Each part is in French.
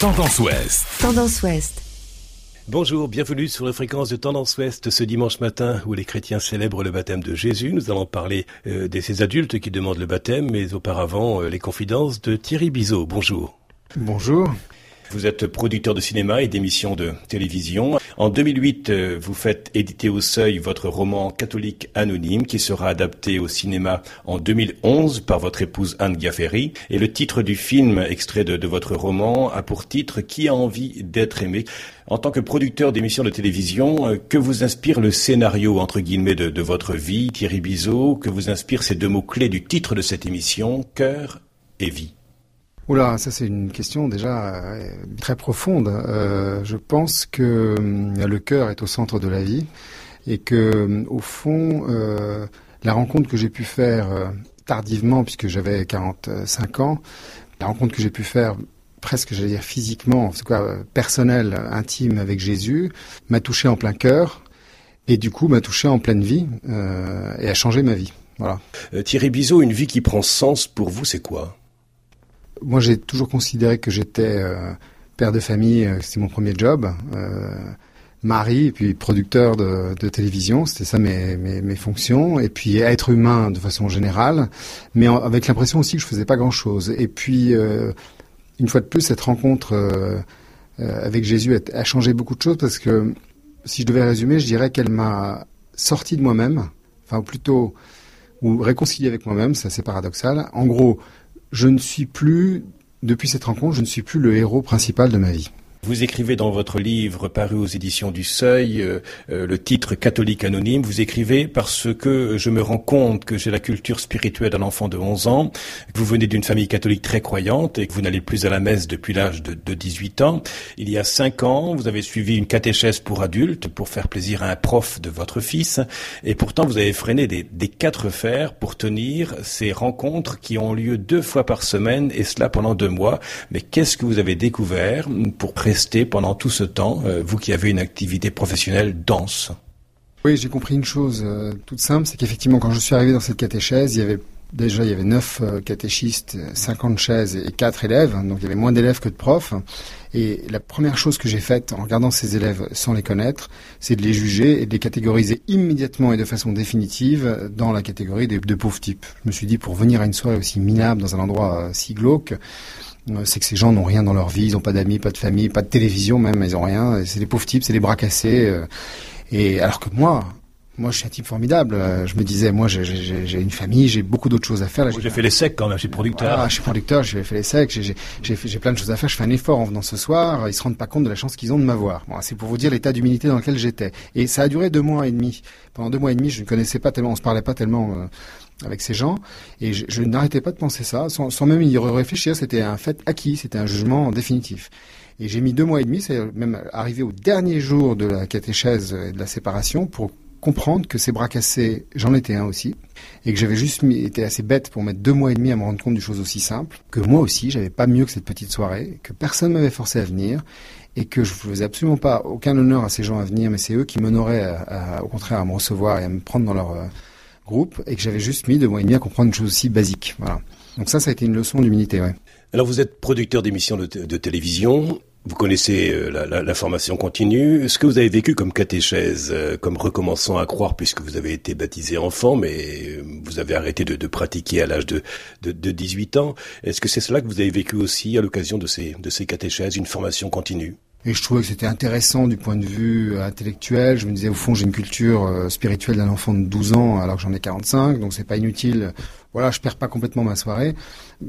Tendance Ouest. Tendance Ouest. Bonjour, bienvenue sur la fréquence de Tendance Ouest ce dimanche matin où les chrétiens célèbrent le baptême de Jésus. Nous allons parler euh, de ces adultes qui demandent le baptême, mais auparavant euh, les confidences de Thierry Bizot. Bonjour. Bonjour. Vous êtes producteur de cinéma et d'émissions de télévision. En 2008, euh, vous faites éditer au seuil votre roman catholique anonyme qui sera adapté au cinéma en 2011 par votre épouse Anne Gafferi. Et le titre du film, extrait de, votre roman, a pour titre Qui a envie d'être aimé? En tant que producteur d'émissions de télévision, euh, que vous inspire le scénario, entre guillemets, de, de votre vie, Thierry Bizot? Que vous inspire ces deux mots-clés du titre de cette émission, cœur et vie? Oula, ça c'est une question déjà euh, très profonde. Euh, je pense que euh, le cœur est au centre de la vie et que, au fond, la rencontre que j'ai pu faire tardivement, puisque j'avais 45 ans, la rencontre que j'ai pu faire presque, j'allais dire physiquement, en tout cas personnelle, intime avec Jésus, m'a touché en plein cœur et du coup m'a touché en pleine vie et a changé ma vie. Voilà. Thierry Bizot, une vie qui prend sens pour vous, c'est quoi? Moi, j'ai toujours considéré que j'étais euh, père de famille, euh, c'était mon premier job. Euh, mari, puis producteur de, télévision, c'était ça mes, mes, fonctions. Et puis être humain de façon générale, mais avec l'impression aussi que je faisais pas grand-chose. Et puis, une fois de plus, cette rencontre avec Jésus a, changé beaucoup de choses parce que, si je devais résumer, je dirais qu'elle m'a sorti de moi-même, enfin plutôt, ou réconcilié avec moi-même, c'est paradoxal. En gros, je ne suis plus, depuis cette rencontre, je ne suis plus le héros principal de ma vie. Vous écrivez dans votre livre paru aux éditions du Seuil euh, euh, le titre catholique anonyme. Vous écrivez parce que je me rends compte que j'ai la culture spirituelle d'un enfant de 11 ans, que vous venez d'une famille catholique très croyante et que vous n'allez plus à la messe depuis l'âge de, de, 18 ans. Il y a 5 ans, vous avez suivi une catéchèse pour adultes pour faire plaisir à un prof de votre fils et pourtant vous avez freiné des, des quatre fers pour tenir ces rencontres qui ont lieu deux fois par semaine et cela pendant deux mois. Mais qu'est-ce que vous avez découvert pour rester pendant tout ce temps, euh, vous qui avez une activité professionnelle dense Oui, j'ai compris une chose euh, toute simple, c'est qu'effectivement, quand je suis arrivé dans cette catéchèse, il y avait déjà il y avait neuf euh, catéchistes, 50 chaises et quatre élèves, donc il y avait moins d'élèves que de profs. Et la première chose que j'ai faite en regardant ces élèves sans les connaître, c'est de les juger et de les catégoriser immédiatement et de façon définitive dans la catégorie des, de pauvres types. Je me suis dit, pour venir à une soirée aussi minable dans un endroit si glauque, c'est que ces gens n'ont rien dans leur vie, ils n'ont pas d'amis, pas de famille, pas de télévision même, ils n'ont rien. C'est des pauvres types, c'est des bras cassés. Euh, et alors que moi, moi, je suis un type formidable. Euh, je me disais, moi, j'ai une famille, j'ai beaucoup d'autres choses à faire. J'ai fait les secs quand même, je suis producteur. Ah, je suis producteur, j'ai fait les secs, j'ai plein de choses à faire. Je fais un effort en venant ce soir. Ils se rendent pas compte de la chance qu'ils ont de m'avoir. Bon, c'est pour vous dire l'état d'humilité dans lequel j'étais. Et ça a duré deux mois et demi. Pendant deux mois et demi, je ne connaissais pas tellement, on se parlait pas tellement. Euh, avec ces gens, et je, n'arrêtais pas de penser ça, sans, même y réfléchir, c'était un fait acquis, c'était un jugement définitif. Et j'ai mis deux mois et demi, c'est même arrivé au dernier jour de la catéchèse et de la séparation, pour comprendre que ces bras cassés, j'en étais un aussi, et que j'avais juste mis, été assez bête pour mettre deux mois et demi à me rendre compte d'une chose aussi simple, que moi aussi, j'avais pas mieux que cette petite soirée, que personne m'avait forcé à venir, et que je faisais absolument pas aucun honneur à ces gens à venir, mais c'est eux qui m'honoraient au contraire à me recevoir et à me prendre dans leur euh, groupe, et que j'avais juste mis deux mois et demi à comprendre une chose aussi basique. Voilà. Donc ça, ça a été une leçon d'humilité, ouais. Alors vous êtes producteur d'émissions de, télévision, vous connaissez euh, la, formation continue. Ce que vous avez vécu comme catéchèse, euh, comme recommençant à croire, puisque vous avez été baptisé enfant, mais euh, vous avez arrêté de, pratiquer à l'âge de, de, de, 18 ans, est-ce que c'est cela que vous avez vécu aussi à l'occasion de ces, de catéchèses, une formation continue? Et je trouvais que c'était intéressant du point de vue intellectuel. Je me disais, au fond, j'ai une culture spirituelle d'un enfant de 12 ans alors que j'en ai 45, donc c'est pas inutile. Voilà, je perds pas complètement ma soirée.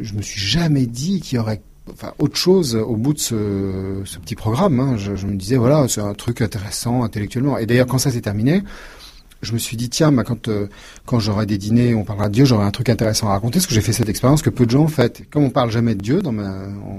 Je me suis jamais dit qu'il y aurait enfin, autre chose au bout de ce, petit programme. Hein. Je, me disais, voilà, c'est un truc intéressant intellectuellement. Et d'ailleurs, quand ça s'est terminé, je me suis dit, tiens, bah, quand, euh, quand j'aurai des dîners, on parlera de Dieu, j'aurai un truc intéressant à raconter, parce que j'ai fait cette expérience que peu de gens ont faite. Comme on parle jamais de Dieu, dans ma,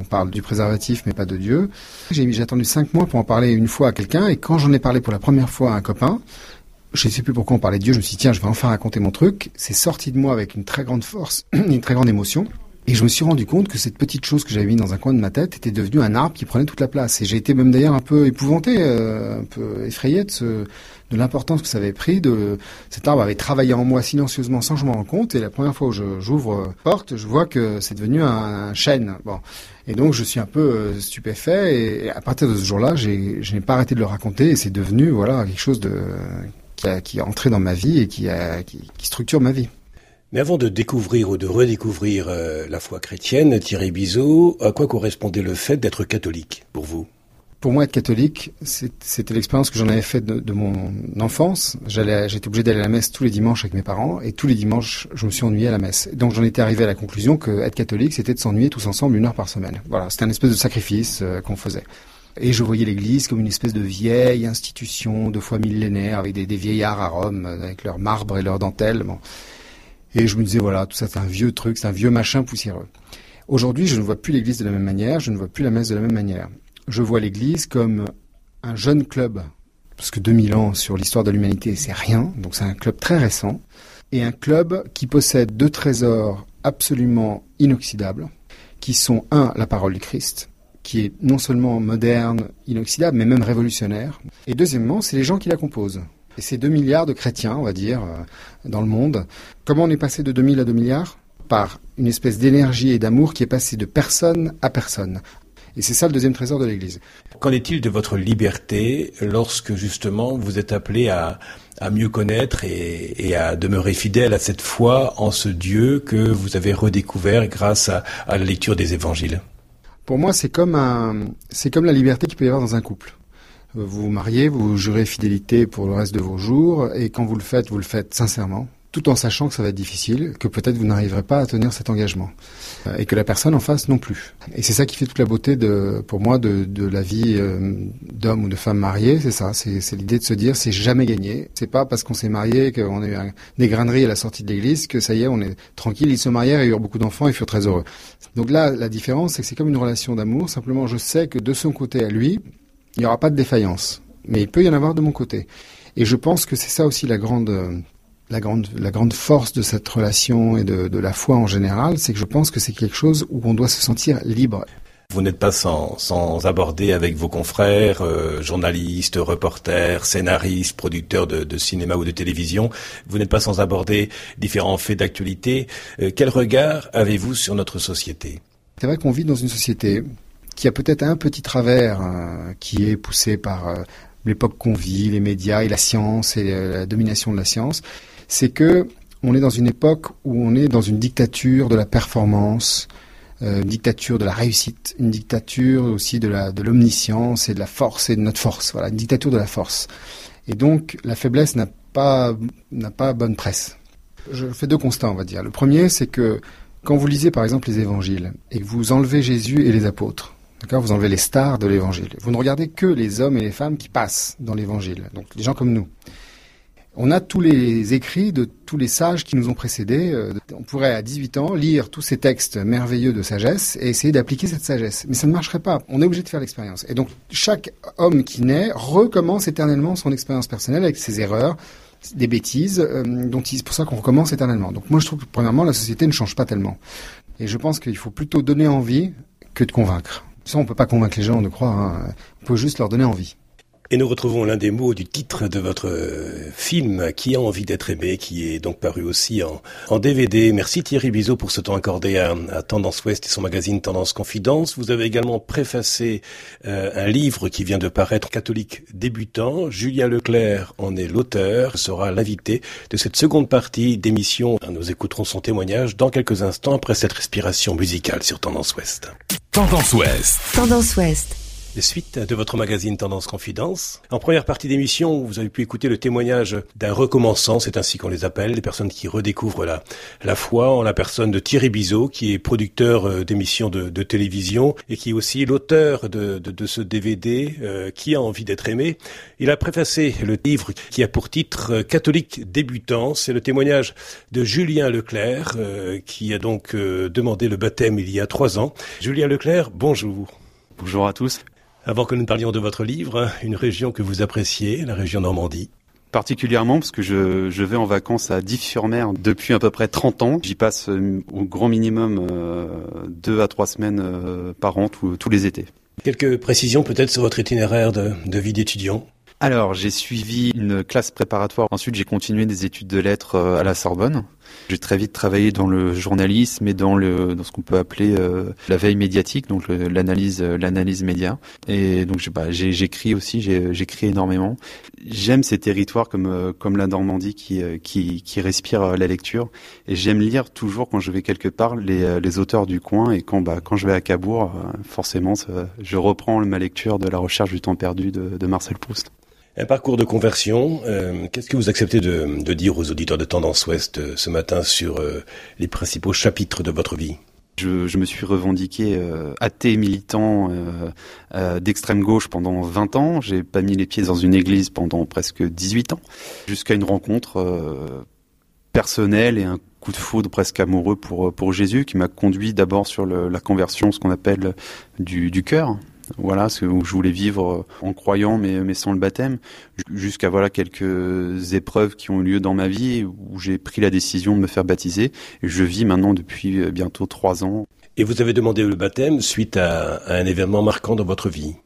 on parle du préservatif, mais pas de Dieu. J'ai, j'ai attendu cinq mois pour en parler une fois à quelqu'un, et quand j'en ai parlé pour la première fois à un copain, je ne sais plus pourquoi on parlait de Dieu, je me suis dit, tiens, je vais enfin raconter mon truc. C'est sorti de moi avec une très grande force, une très grande émotion. Et je me suis rendu compte que cette petite chose que j'avais mis dans un coin de ma tête était devenue un arbre qui prenait toute la place. Et j'ai été même d'ailleurs un peu épouvanté, euh, un peu effrayé de, ce, de l'importance que ça avait pris. De cet arbre avait travaillé en moi silencieusement sans que je m'en rende compte. Et la première fois où j'ouvre la porte, je vois que c'est devenu un, chêne. Bon, et donc je suis un peu euh, stupéfait. Et, à partir de ce jour-là, je n'ai pas arrêté de le raconter. Et c'est devenu voilà quelque chose qui, a, qui est entré dans ma vie et qui, qui, qui structure ma vie. Mais avant de découvrir ou de redécouvrir euh, la foi chrétienne, Thierry Bizot, à quoi correspondait le fait d'être catholique pour vous? Pour moi, être catholique, c'était l'expérience que j'en avais faite de, de, mon enfance. J'étais obligé d'aller à la messe tous les dimanches avec mes parents, et tous les dimanches, je me suis ennuyé à la messe. Donc, j'en étais arrivé à la conclusion que être catholique, c'était de s'ennuyer tous ensemble une heure par semaine. Voilà, c'était un espèce de sacrifice euh, qu'on faisait. Et je voyais l'Église comme une espèce de vieille institution de foi millénaire, avec des, des vieillards à Rome, avec leur marbre et leurs dentelles. Bon. Et je me disais, voilà, tout ça c'est un vieux truc, c'est un vieux machin poussiéreux. Aujourd'hui, je ne vois plus l'Église de la même manière, je ne vois plus la messe de la même manière. Je vois l'Église comme un jeune club, parce que 2000 ans sur l'histoire de l'humanité, c'est rien, donc c'est un club très récent, et un club qui possède deux trésors absolument inoxydables, qui sont, un, la parole du Christ, qui est non seulement moderne, inoxydable, mais même révolutionnaire, et deuxièmement, c'est les gens qui la composent. Et ces 2 milliards de chrétiens, on va dire, euh, dans le monde, comment on est passé de 2000 à 2 milliards? Par une espèce d'énergie et d'amour qui est passé de personne à personne. Et c'est ça le deuxième trésor de l'Église. Qu'en est-il de votre liberté lorsque justement vous êtes appelé à, à mieux connaître et, et, à demeurer fidèle à cette foi en ce Dieu que vous avez redécouvert grâce à, à la lecture des évangiles? Pour moi, c'est comme, un, c'est comme la liberté qu'il peut y avoir dans un couple. Vous vous mariez, vous jurez fidélité pour le reste de vos jours, et quand vous le faites, vous le faites sincèrement, tout en sachant que ça va être difficile, que peut-être vous n'arriverez pas à tenir cet engagement, euh, et que la personne en face non plus. Et c'est ça qui fait toute la beauté de, pour moi, de, de la vie euh, d'homme ou de femme mariée, c'est ça, c'est l'idée de se dire c'est jamais gagné. C'est pas parce qu'on s'est marié, qu'on a eu des graineries à la sortie de l'église que ça y est, on est tranquille. Ils se marièrent et eurent beaucoup d'enfants, ils furent très heureux. Donc là, la différence, c'est que c'est comme une relation d'amour. Simplement, je sais que de son côté à lui, il n'y aura pas de défaillance. Mais il peut y en avoir de mon côté. Et je pense que c'est ça aussi la grande, la grande, la grande force de cette relation et de, de la foi en général, c'est que je pense que c'est quelque chose où on doit se sentir libre. Vous n'êtes pas sans, sans, aborder avec vos confrères, euh, journalistes, reporters, scénaristes, producteurs de, de, cinéma ou de télévision, vous n'êtes pas sans aborder différents faits d'actualité. Euh, quel regard avez-vous sur notre société? C'est vrai qu'on vit dans une société qui a peut-être un petit travers euh, qui est poussé par euh, l'époque qu'on vit, les médias et la science et la domination de la science, c'est que on est dans une époque où on est dans une dictature de la performance, une dictature de la réussite, une dictature aussi de l'omniscience et de la force et de notre force. Voilà, une dictature de la force. Et donc la faiblesse n'a pas n'a pas bonne presse. Je fais deux constats, on va dire. Le premier, c'est que quand vous lisez par exemple les évangiles et que vous enlevez Jésus et les apôtres, D'accord Vous enlevez les stars de l'évangile. Vous ne regardez que les hommes et les femmes qui passent dans l'évangile, donc les gens comme nous. On a tous les écrits de tous les sages qui nous ont précédés. Euh, on pourrait à 18 ans lire tous ces textes merveilleux de sagesse et essayer d'appliquer cette sagesse. Mais ça ne marcherait pas. On est obligé de faire l'expérience. Et donc chaque homme qui naît recommence éternellement son expérience personnelle avec ses erreurs, des bêtises, euh, dont c'est pour ça qu'on recommence éternellement. Donc moi je trouve que premièrement la société ne change pas tellement. Et je pense qu'il faut plutôt donner envie que de convaincre. Ça, on peut pas convaincre les gens de croire. Hein. On peut juste leur donner envie. Et nous retrouvons l'un des mots du titre de votre film, Qui a envie d'être aimé, qui est donc paru aussi en, en DVD. Merci Thierry Bizot pour ce temps accordé à, à, Tendance Ouest et son magazine Tendance Confidence. Vous avez également préfacé euh, un livre qui vient de paraître, Catholique débutant. Julien Leclerc en est l'auteur, sera l'invité de cette seconde partie d'émission. Nous écouterons son témoignage dans quelques instants après cette respiration musicale sur Tendance Ouest. Tendance Ouest. Tendance Ouest suite de votre magazine Tendance Confidence. En première partie d'émission, vous avez pu écouter le témoignage d'un recommençant, c'est ainsi qu'on les appelle, des personnes qui redécouvrent la, la foi en la personne de Thierry Bizot, qui est producteur euh, d'émissions de, de, télévision et qui est aussi l'auteur de, de, de, ce DVD euh, Qui a envie d'être aimé. Il a préfacé le livre qui a pour titre euh, Catholique débutant. C'est le témoignage de Julien Leclerc, euh, qui a donc euh, demandé le baptême il y a trois ans. Julien Leclerc, bonjour. Bonjour à tous. Avant que nous ne parlions de votre livre, une région que vous appréciez, la région Normandie. particulièrement parce que je, je vais en vacances à Dives-sur-Mer depuis à peu près 30 ans. J'y passe euh, au grand minimum euh, deux à trois semaines euh, par an tous les étés. Quelques précisions peut-être sur votre itinéraire de, de vie d'étudiant alors, j'ai suivi une classe préparatoire. Ensuite, j'ai continué des études de lettres euh, à la Sorbonne. J'ai très vite travaillé dans le journalisme et dans le dans ce qu'on peut appeler euh, la veille médiatique, donc l'analyse euh, l'analyse média. Et donc bah, j'écris aussi, j'écris énormément. J'aime ces territoires comme comme la Normandie qui qui qui respire la lecture. Et j'aime lire toujours quand je vais quelque part les les auteurs du coin. Et quand bah quand je vais à Cabourg, forcément, je reprends ma lecture de la recherche du temps perdu de, de Marcel Proust. Un parcours de conversion. Euh, qu'est-ce que vous acceptez de, dire aux auditeurs de Tendance Ouest euh, ce matin sur euh, les principaux chapitres de votre vie? Je, me suis revendiqué athée militant d'extrême gauche pendant 20 ans. J'ai pas mis les pieds dans une église pendant presque 18 ans, jusqu'à une rencontre personnelle et un coup de foudre presque amoureux pour pour Jésus qui m'a conduit d'abord sur la conversion, ce qu'on appelle du, du cœur, voilà, où je voulais vivre en croyant mais, mais sans le baptême, jusqu'à voilà quelques épreuves qui ont eu lieu dans ma vie où j'ai pris la décision de me faire baptiser. Je vis maintenant depuis euh, bientôt trois ans. Et vous avez demandé le baptême suite à un événement marquant dans votre vie?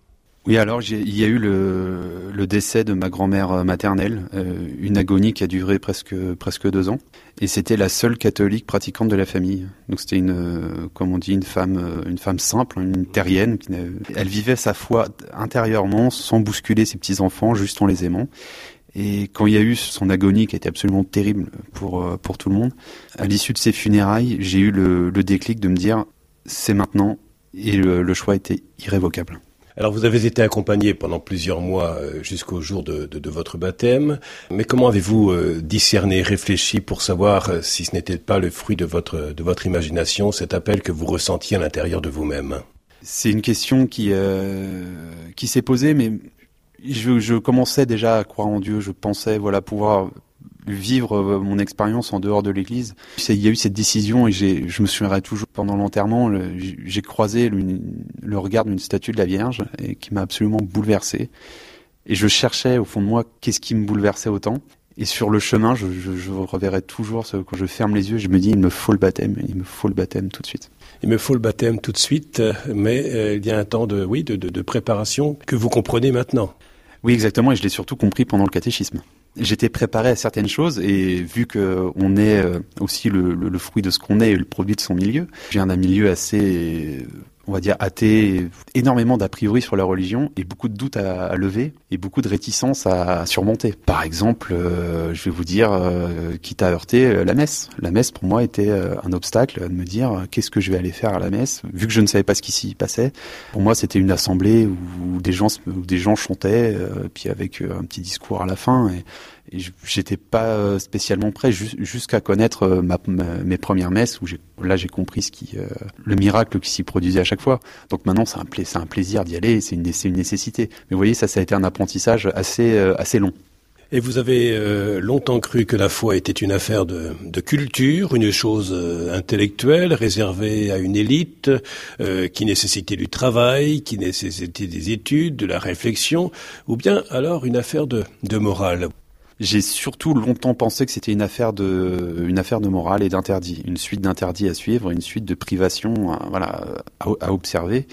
Oui, alors il y a eu le, le décès de ma grand-mère euh, maternelle, euh, une agonie qui a duré presque presque deux ans, et c'était la seule catholique pratiquante de la famille. Donc c'était une, euh, comme on dit, une femme, une femme simple, une terrienne. Elle vivait sa foi intérieurement, sans bousculer ses petits enfants, juste en les aimant. Et quand il y a eu son agonie qui été absolument terrible pour pour tout le monde, à l'issue de ses funérailles, j'ai eu le, le, déclic de me dire c'est maintenant, et le, le choix était irrévocable. Alors vous avez été accompagné pendant plusieurs mois euh, jusqu'au jour de, votre baptême, mais comment avez-vous euh, discerné, réfléchi pour savoir euh, si ce n'était pas le fruit de votre, de votre imagination, cet appel que vous ressentiez à l'intérieur de vous-même? C'est une question qui, qui s'est posée, mais je, je, commençais déjà à croire en Dieu. Je pensais voilà pouvoir vivre euh, mon expérience en dehors de l'église. Il y a eu cette décision et j'ai, je me souviendrai toujours pendant l'enterrement, j'ai croisé le, le regard d'une statue de la Vierge et qui m'a absolument bouleversé. Et je cherchais au fond de moi qu'est-ce qui me bouleversait autant. Et sur le chemin, je, je, je reverrai toujours ce, quand je ferme les yeux, je me dis il me faut le baptême, il me faut le baptême tout de suite. Il me faut le baptême tout de suite, mais euh, il y a un temps de oui de, de, de préparation que vous comprenez maintenant. Oui, exactement, et je l'ai surtout compris pendant le catéchisme j'étais préparé à certaines choses et vu que on est euh, aussi le, fruit de ce qu'on est et le produit de son milieu, j'ai un milieu assez on va dire, athée, énormément d'a priori sur la religion et beaucoup de doutes à, à, lever et beaucoup de réticences à, surmonter. Par exemple, euh, je vais vous dire, euh, quitte à heurter, euh, la messe. La messe, pour moi, était euh, un obstacle de me dire qu'est-ce que je vais aller faire à la messe, vu que je ne savais pas ce qui s'y passait. Pour moi, c'était une assemblée où, des gens, où des gens chantaient, puis avec un petit discours à la fin. J'étais pas euh, spécialement prêt jusqu'à connaître euh, mes premières messes où là j'ai compris ce qui euh, le miracle qui s'y produisait à chaque fois. Donc maintenant c'est un, pla un plaisir d'y aller, c'est une, nécessité. Mais vous voyez ça ça a été un apprentissage assez long. Et vous avez longtemps cru que la foi était une affaire de, culture, une chose intellectuelle réservée à une élite, qui nécessitait du travail, qui nécessitait des études, de la réflexion, ou bien alors une affaire de morale? J'ai surtout longtemps pensé que c'était une affaire de, une affaire de morale et d'interdit, une suite d'interdits à suivre, une suite de privations, euh, voilà, à, à, observer,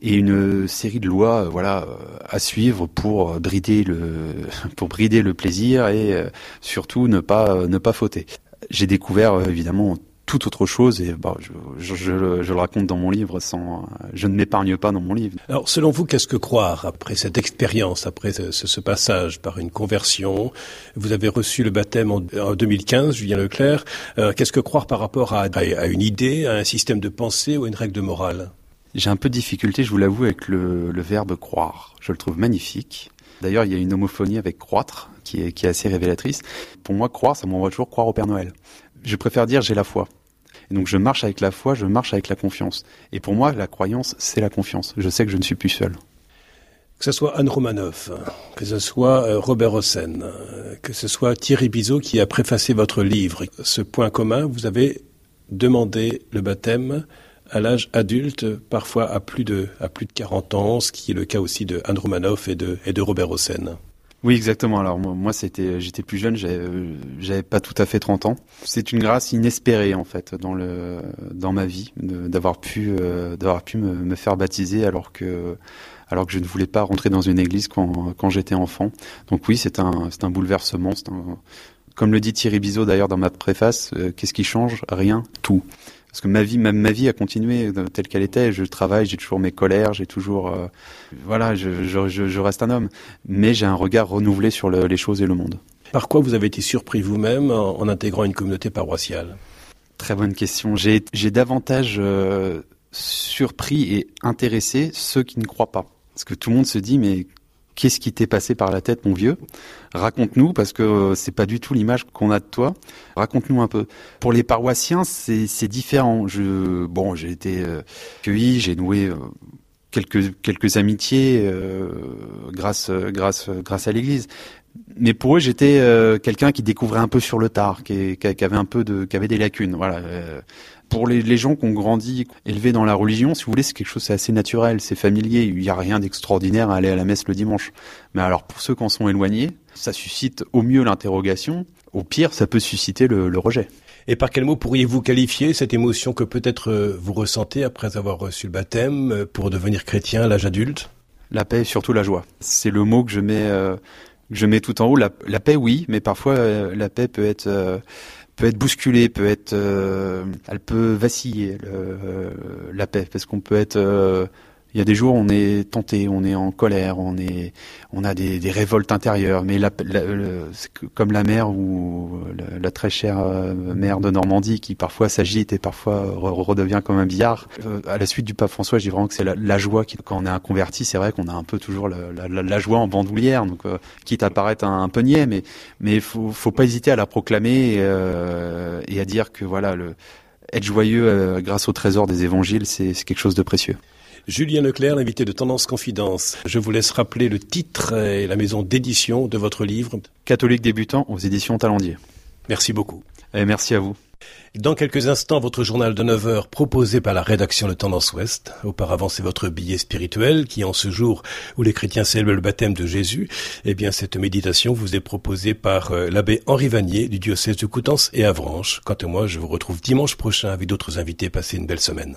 et une série de lois, euh, voilà, à suivre pour brider le, pour brider le plaisir et euh, surtout ne pas, ne pas fauter. J'ai découvert évidemment tout autre chose et bah, je, je, je, je, le raconte dans mon livre sans je ne m'épargne pas dans mon livre. Alors selon vous qu'est-ce que croire après cette expérience après ce, ce, passage par une conversion? Vous avez reçu le baptême en, en 2015 Julien Leclerc. Euh, qu'est-ce que croire par rapport à, à, à, une idée à un système de pensée ou à une règle de morale? J'ai un peu de difficulté je vous l'avoue avec le, le verbe croire. Je le trouve magnifique. D'ailleurs, il y a une homophonie avec croître qui est, qui est assez révélatrice. Pour moi, croire, ça m'envoie toujours croire au Père Noël je préfère dire j'ai la foi. Et donc je marche avec la foi, je marche avec la confiance. Et pour moi, la croyance, c'est la confiance. Je sais que je ne suis plus seul. Que ce soit Anne Romanoff, que ce soit euh, Robert Hossein, euh, que ce soit Thierry Bizot qui a préfacé votre livre, ce point commun, vous avez demandé le baptême à l'âge adulte, parfois à plus de à plus de 40 ans, ce qui est le cas aussi de Anne Romanoff et de et de Robert Hossein. Oui, exactement. Alors moi, c'était, j'étais plus jeune, j'avais pas tout à fait 30 ans. C'est une grâce inespérée en fait dans le dans ma vie d'avoir pu euh, d'avoir pu me, faire baptiser alors que alors que je ne voulais pas rentrer dans une église quand quand j'étais enfant. Donc oui, c'est un c'est un bouleversement. Comme le dit Thierry Bizot d'ailleurs dans ma préface, euh, qu'est-ce qui change? Rien, tout parce que ma vie, même ma vie a continué telle qu'elle était. Je travaille, j'ai toujours mes colères, j'ai toujours, euh, voilà, je, je, je, reste un homme, mais j'ai un regard renouvelé sur le, les choses et le monde. Par quoi vous avez été surpris vous-même en, en, intégrant une communauté paroissiale? Très bonne question. J'ai davantage euh, surpris et intéressé ceux qui ne croient pas. Parce que tout le monde se dit, mais Qu'est-ce qui t'est passé par la tête, mon vieux? Raconte-nous, parce que euh, c'est pas du tout l'image qu'on a de toi. Raconte-nous un peu. Pour les paroissiens, c'est différent. Je, bon, j'ai été euh, cueilli, j'ai noué euh, quelques quelques amitiés euh, grâce grâce grâce à l'Église. Mais pour eux, j'étais quelqu'un qui découvrait un peu sur le tard, qui, qui, avait un peu de, qui avait des lacunes. Voilà pour les, les, gens qui ont grandi, élevés dans la religion, si vous voulez, c'est quelque chose, c'est assez naturel, c'est familier. Il n'y a rien d'extraordinaire à aller à la messe le dimanche. Mais alors, pour ceux qui en sont éloignés, ça suscite au mieux l'interrogation. Au pire, ça peut susciter le, le rejet. Et par quel mot pourriez-vous qualifier cette émotion que peut-être euh, vous ressentez après avoir reçu le baptême euh, pour devenir chrétien à l'âge adulte? La paix et surtout la joie. C'est le mot que je mets, euh, que je mets tout en haut. La, la paix, oui, mais parfois euh, la paix peut être euh, peut être bousculée, peut être, euh, elle peut vaciller le, euh, la paix, parce qu'on peut être euh, il y a des jours, on est tenté, on est en colère, on est, on a des, des révoltes intérieures. Mais la, comme la mer ou la, très chère euh, mer de Normandie, qui parfois s'agite et parfois redevient comme un billard. Euh, à la suite du pape François, je dis vraiment que c'est la, joie qui, quand on est un converti, c'est vrai qu'on a un peu toujours la, joie en bandoulière. Donc, euh, quitte à paraître un, peu niais, mais mais faut, faut pas hésiter à la proclamer et, à dire que voilà être joyeux grâce au trésor des évangiles, c'est quelque chose de précieux. Julien Leclerc, l'invité de Tendance Confidence. Je vous laisse rappeler le titre et la maison d'édition de votre livre. Catholique débutant aux éditions Talendier. Merci beaucoup. Et merci à vous. Dans quelques instants, votre journal de 9 heures proposé par la rédaction de Tendance Ouest. Auparavant, c'est votre billet spirituel qui, en ce jour où les chrétiens célèbrent le baptême de Jésus, eh bien, cette méditation vous est proposée par euh, l'abbé Henri Vanier du diocèse de Coutances et Avranches. Quant à moi, je vous retrouve dimanche prochain avec d'autres invités. Passez une belle semaine.